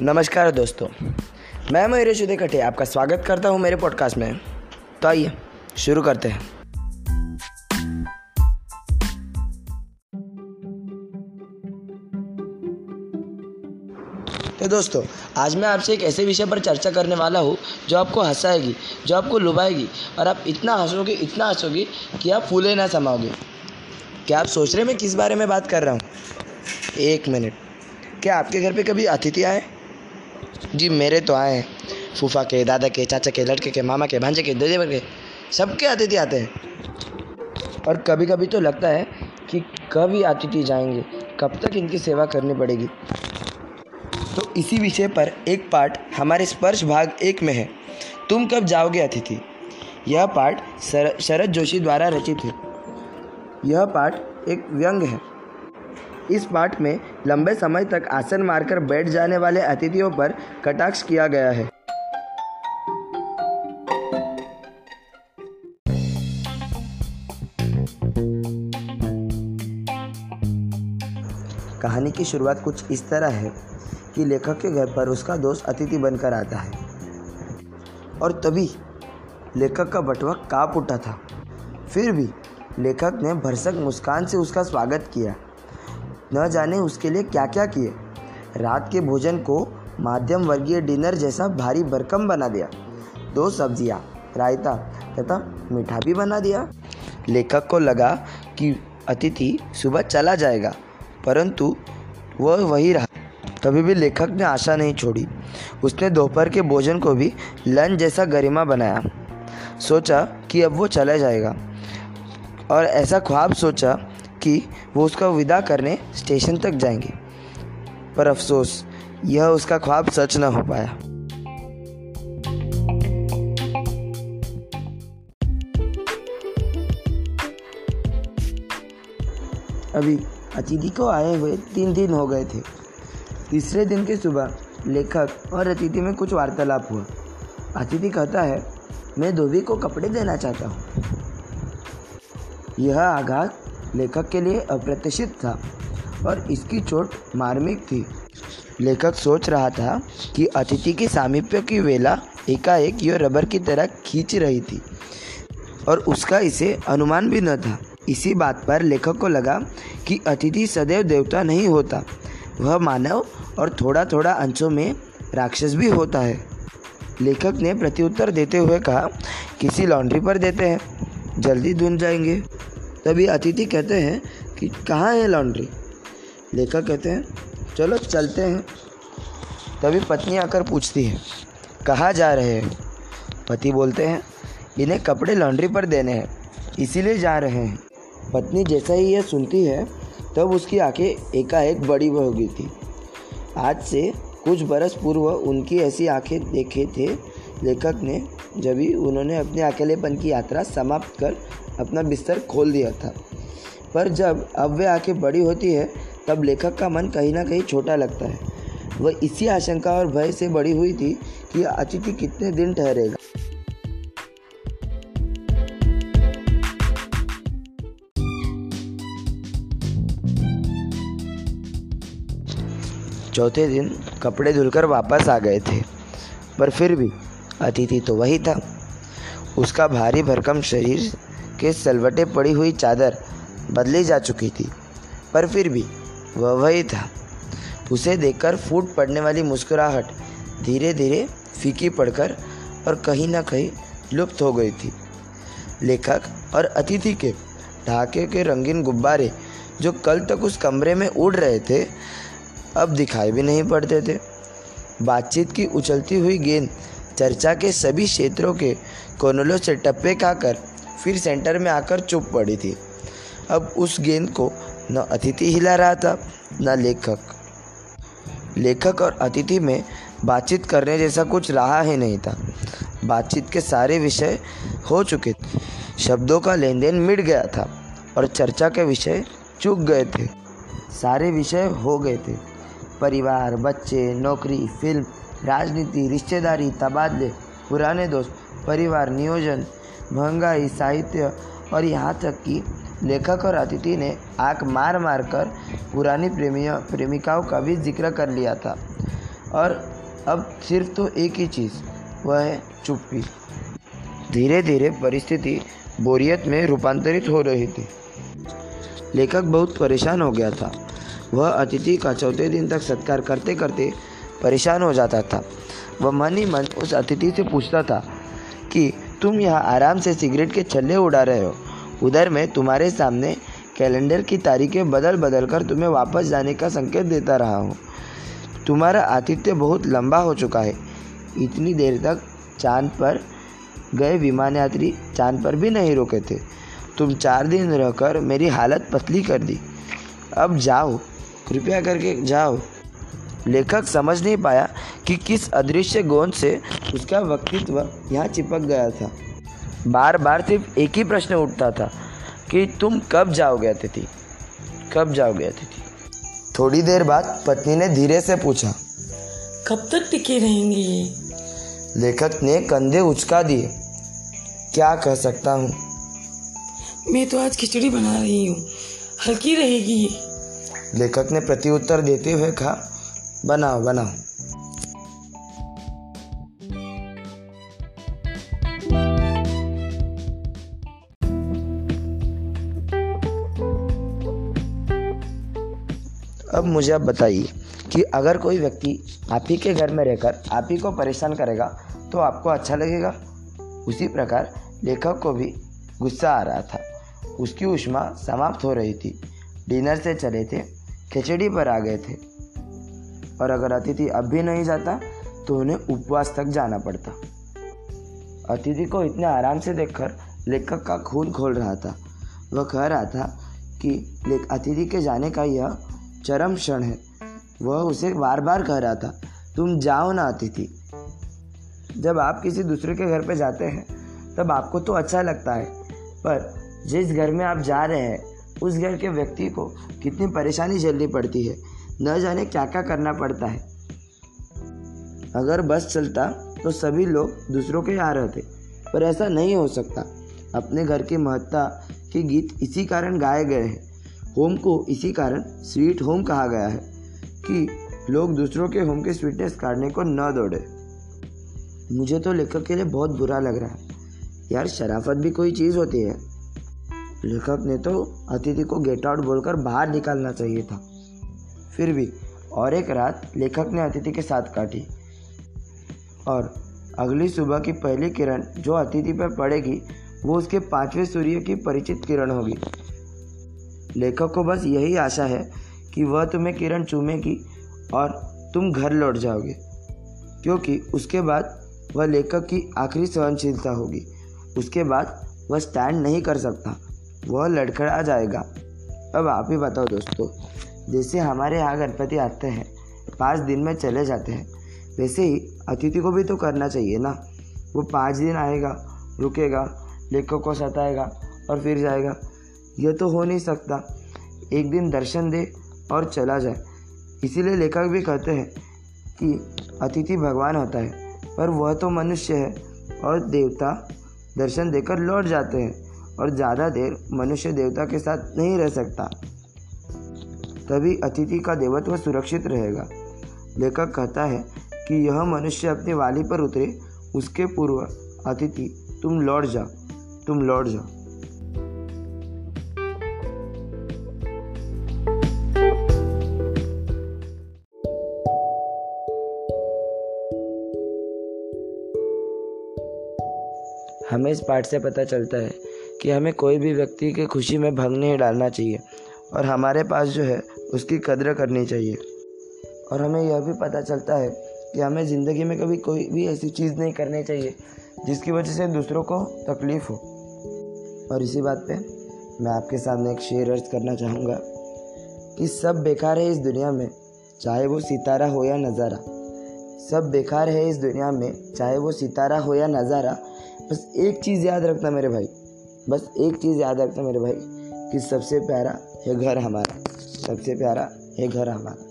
नमस्कार दोस्तों, मैं मयूरेश उदयकटे आपका स्वागत करता हूँ मेरे पॉडकास्ट में। तो आइए, शुरू करते हैं। तो दोस्तों, आज मैं आपसे एक ऐसे विषय पर चर्चा करने वाला हूँ, जो आपको हंसाएगी, जो आपको लुभाएगी, और आप इतना हंसोगे इतना हंसोगे कि आप फूले ना समाओगे। क्या आप सोच रहे हैं मैं किस बारे में बात कर रहा हूँ? एक मिनट। क्या आपके घर पे कभी अतिथि आए? जी, मेरे तो आए फूफा के, दादा के, चाचा के, लड़के के, मामा के, भांजे के, ददे के, सबके अतिथि आते हैं। और कभी कभी तो लगता है कि कब ये अतिथि जाएँगे, कब तक इनकी सेवा करनी पड़ेगी। तो इसी विषय पर एक पाठ हमारे स्पर्श भाग एक में है। तुम कब जाओगे अतिथि? यह पाठ शरद जोशी द्वारा रचित है। यह पाठ एक व्यंग है। इस पाठ में लंबे समय तक आसन मारकर बैठ जाने वाले अतिथियों पर कटाक्ष किया गया है। कहानी की शुरुआत कुछ इस तरह है कि लेखक के घर पर उसका दोस्त अतिथि बनकर आता है। और तभी लेखक का बटवा काँप उठा था। फिर भी लेखक ने भरसक मुस्कान से उसका स्वागत किया। न जाने उसके लिए क्या क्या किए। रात के भोजन को माध्यम वर्गीय डिनर जैसा भारी भरकम बना दिया। दो सब्ज़ियाँ, रायता तथा मीठा भी बना दिया। लेखक को लगा कि अतिथि सुबह चला जाएगा, परंतु वह वही रहा। तभी भी लेखक ने आशा नहीं छोड़ी। उसने दोपहर के भोजन को भी लंच जैसा गरिमा बनाया। सोचा कि अब वो चला जाएगा। और ऐसा ख्वाब सोचा कि वो उसका विदा करने स्टेशन तक जाएँगे। पर अफसोस, यह उसका ख्वाब सच न हो पाया। अभी अतिथि को आए हुए तीन दिन हो गए थे। तीसरे दिन की सुबह लेखक और अतिथि में कुछ वार्तालाप हुआ। अतिथि कहता है, मैं धोबी को कपड़े देना चाहता हूँ। यह आघात लेखक के लिए अप्रत्याशित था और इसकी चोट मार्मिक थी। लेखक सोच रहा था कि अतिथि के सामीप्य की वेला एकाएक यह रबर की तरह खींच रही थी और उसका इसे अनुमान भी न था। इसी बात पर लेखक को लगा कि अतिथि सदैव देवता नहीं होता, वह मानव और थोड़ा थोड़ा अंशों में राक्षस भी होता है। लेखक ने प्रत्युत्तर देते हुए कहा, किसी लॉन्ड्री पर देते हैं, जल्दी धुन जाएँगे। तभी अतिथि कहते हैं कि कहाँ है लॉन्ड्री लेखक कहते हैं, चलो चलते हैं। तभी पत्नी आकर पूछती है, कहाँ जा रहे हैं? पति बोलते हैं, इन्हें कपड़े लॉन्ड्री पर देने हैं, इसीलिए जा रहे हैं। पत्नी जैसा ही यह सुनती है, तब उसकी आँखें एकाएक बड़ी हो गई थी। आज से कुछ बरस पूर्व उनकी ऐसी आँखें देखे थे, लेखक ने जब भी उन्होंने अपने अकेलेपन की यात्रा समाप्त कर अपना बिस्तर खोल दिया था। पर जब अब वे आँखें बड़ी होती है, तब लेखक का मन कहीं ना कहीं छोटा लगता है। वह इसी आशंका और भय से बड़ी हुई थी कि अतिथि कितने दिन ठहरेगा। चौथे दिन कपड़े धुलकर वापस आ गए थे, पर फिर भी अतिथि तो वही था। उसका भारी भरकम शरीर के सलवटे पड़ी हुई चादर बदली जा चुकी थी, पर फिर भी वह वही था। उसे देखकर फूट पड़ने वाली मुस्कुराहट धीरे धीरे फीकी पड़कर और कहीं ना कहीं लुप्त हो गई थी। लेखक और अतिथि के ढाके के रंगीन गुब्बारे जो कल तक उस कमरे में उड़ रहे थे, अब दिखाई भी नहीं पड़ते थे। बातचीत की उछलती हुई गेंद चर्चा के सभी क्षेत्रों के कोनलों से टप्पे खाकर फिर सेंटर में आकर चुप पड़ी थी। अब उस गेंद को न अतिथि हिला रहा था, न लेखक। लेखक और अतिथि में बातचीत करने जैसा कुछ रहा ही नहीं था। बातचीत के सारे विषय हो चुके थे। शब्दों का लेन देन मिट गया था और चर्चा के विषय चूक गए थे। सारे विषय हो गए थे। परिवार, बच्चे, नौकरी, फ़िल्म राजनीति, रिश्तेदारी, तबादले, पुराने दोस्त, परिवार, नियोजन, महँगाई, साहित्य और यहाँ तक कि लेखक और अतिथि ने आँख मार मार कर पुरानी प्रेमियों, प्रेमिकाओं का भी ज़िक्र कर लिया था। और अब सिर्फ़ तो एक ही चीज़, वह है चुप्पी। धीरे धीरे परिस्थिति बोरियत में रूपांतरित हो रही थी। लेखक बहुत परेशान हो गया था। वह अतिथि का चौथे दिन तक सत्कार करते करते परेशान हो जाता था। वह मन ही मन उस अतिथि से पूछता था कि, तुम यहाँ आराम से सिगरेट के छल्ले उड़ा रहे हो? उधर मैं तुम्हारे सामने कैलेंडर की तारीखें बदल बदल कर तुम्हें वापस जाने का संकेत देता रहा हूँ। तुम्हारा आतिथ्य बहुत लंबा हो चुका है। इतनी देर तक चाँद पर गए विमान यात्री चाँद पर भी नहीं रुके थे। तुम चार दिन रहकर मेरी हालत पतली कर दी। अब जाओ, कृपया करके जाओ। लेखक समझ नहीं पाया कि किस अदृश्य गोंद से उसका व्यक्तित्व यहाँ चिपक गया था। बार बार सिर्फ़ एक ही प्रश्न उठता था कि तुम कब जाओगे अतिथि? कब जाओगे अतिथि? थोड़ी देर बाद पत्नी ने धीरे से पूछा। कब तक टिके रहेंगे ये? लेखक ने कंधे उचका दिए। क्या कह सकता हूँ? मैं तो आज खिचड़ी बना रही हूँ। हल्की रहेगी लेखक ने प्रत्युत्तर देते हुए कहा बनाओ बनाओ। अब मुझे आप बताइए कि अगर कोई व्यक्ति आप ही के घर में रहकर आप ही को परेशान करेगा तो आपको अच्छा लगेगा? उसी प्रकार लेखक को भी गुस्सा आ रहा था। उसकी उष्मा समाप्त हो रही थी। डिनर से चले थे, खिचड़ी पर आ गए थे। और अगर अतिथि अब भी नहीं जाता तो उन्हें उपवास तक जाना पड़ता। अतिथि को इतने आराम से देखकर लेखक का खून खोल रहा था। वह कह रहा था कि अतिथि के जाने का यह चरम क्षण है। वह उसे बार बार कह रहा था, तुम जाओ ना, अतिथि। जब आप किसी दूसरे के घर पे जाते हैं, तब आपको तो अच्छा लगता है। पर जिस घर में आप जा रहे हैं, उस घर के व्यक्ति को कितनी परेशानी झेलनी पड़ती है। न जाने क्या क्या करना पड़ता है। अगर बस चलता तो सभी लोग दूसरों के यहाँ रहते, पर ऐसा नहीं हो सकता। अपने घर की महत्ता के गीत इसी कारण गाए गए हैं। होम को इसी कारण स्वीट होम कहा गया है कि लोग दूसरों के होम के स्वीटनेस काटने को न दौड़े। मुझे तो लेखक के लिए बहुत बुरा लग रहा है। यार, शराफत भी कोई चीज़ होती है। लेखक ने तो अतिथि को गेट आउट बोलकर बाहर निकालना चाहिए था। फिर भी, और एक रात लेखक ने अतिथि के साथ काटी। और अगली सुबह की पहली किरण जो अतिथि पर पड़ेगी, वो उसके पाँचवें सूर्य की परिचित किरण होगी। लेखक को बस यही आशा है कि वह तुम्हें किरण चूमेगी और तुम घर लौट जाओगे, क्योंकि उसके बाद वह लेखक की आखिरी सहनशीलता होगी। उसके बाद वह स्टैंड नहीं कर सकता, वह लड़खड़ा जाएगा। अब आप ही बताओ दोस्तों। जैसे हमारे यहाँ गणपति आते हैं, पाँच दिन में चले जाते हैं। वैसे ही अतिथि को भी तो करना चाहिए ना। वो पाँच दिन आएगा, रुकेगा, लेखक को सताएगा और फिर जाएगा। यह तो हो नहीं सकता। एक दिन दर्शन दे और चला जाए। इसीलिए लेखक भी कहते हैं कि अतिथि भगवान होता है, पर वह तो मनुष्य है और देवता दर्शन देकर लौट जाते हैं और ज़्यादा देर मनुष्य देवता के साथ नहीं रह सकता। तभी अतिथि का देवत्व सुरक्षित रहेगा। लेखक कहता है कि यह मनुष्य अपने वाली पर उतरे, उसके पूर्व अतिथि, तुम लौट जाओ तुम लौट जाओ हमें इस पाठ से पता चलता है कि हमें कोई भी व्यक्ति की खुशी में भंग नहीं डालना चाहिए और हमारे पास जो है उसकी कदर करनी चाहिए। और हमें यह भी पता चलता है कि हमें ज़िंदगी में कभी कोई भी ऐसी चीज़ नहीं करनी चाहिए, जिसकी वजह से दूसरों को तकलीफ़ हो। और इसी बात पे मैं आपके सामने एक शेर अर्ज़ करना चाहूँगा कि सब बेकार है इस दुनिया में, चाहे वो सितारा हो या नज़ारा। सब बेकार है इस दुनिया में, चाहे वो सितारा हो या नज़ारा, बस एक चीज़ याद रखना मेरे भाई, बस एक चीज़ याद रखना मेरे भाई कि सबसे प्यारा है घर हमारा। सबसे प्यारा ये घर हमारा।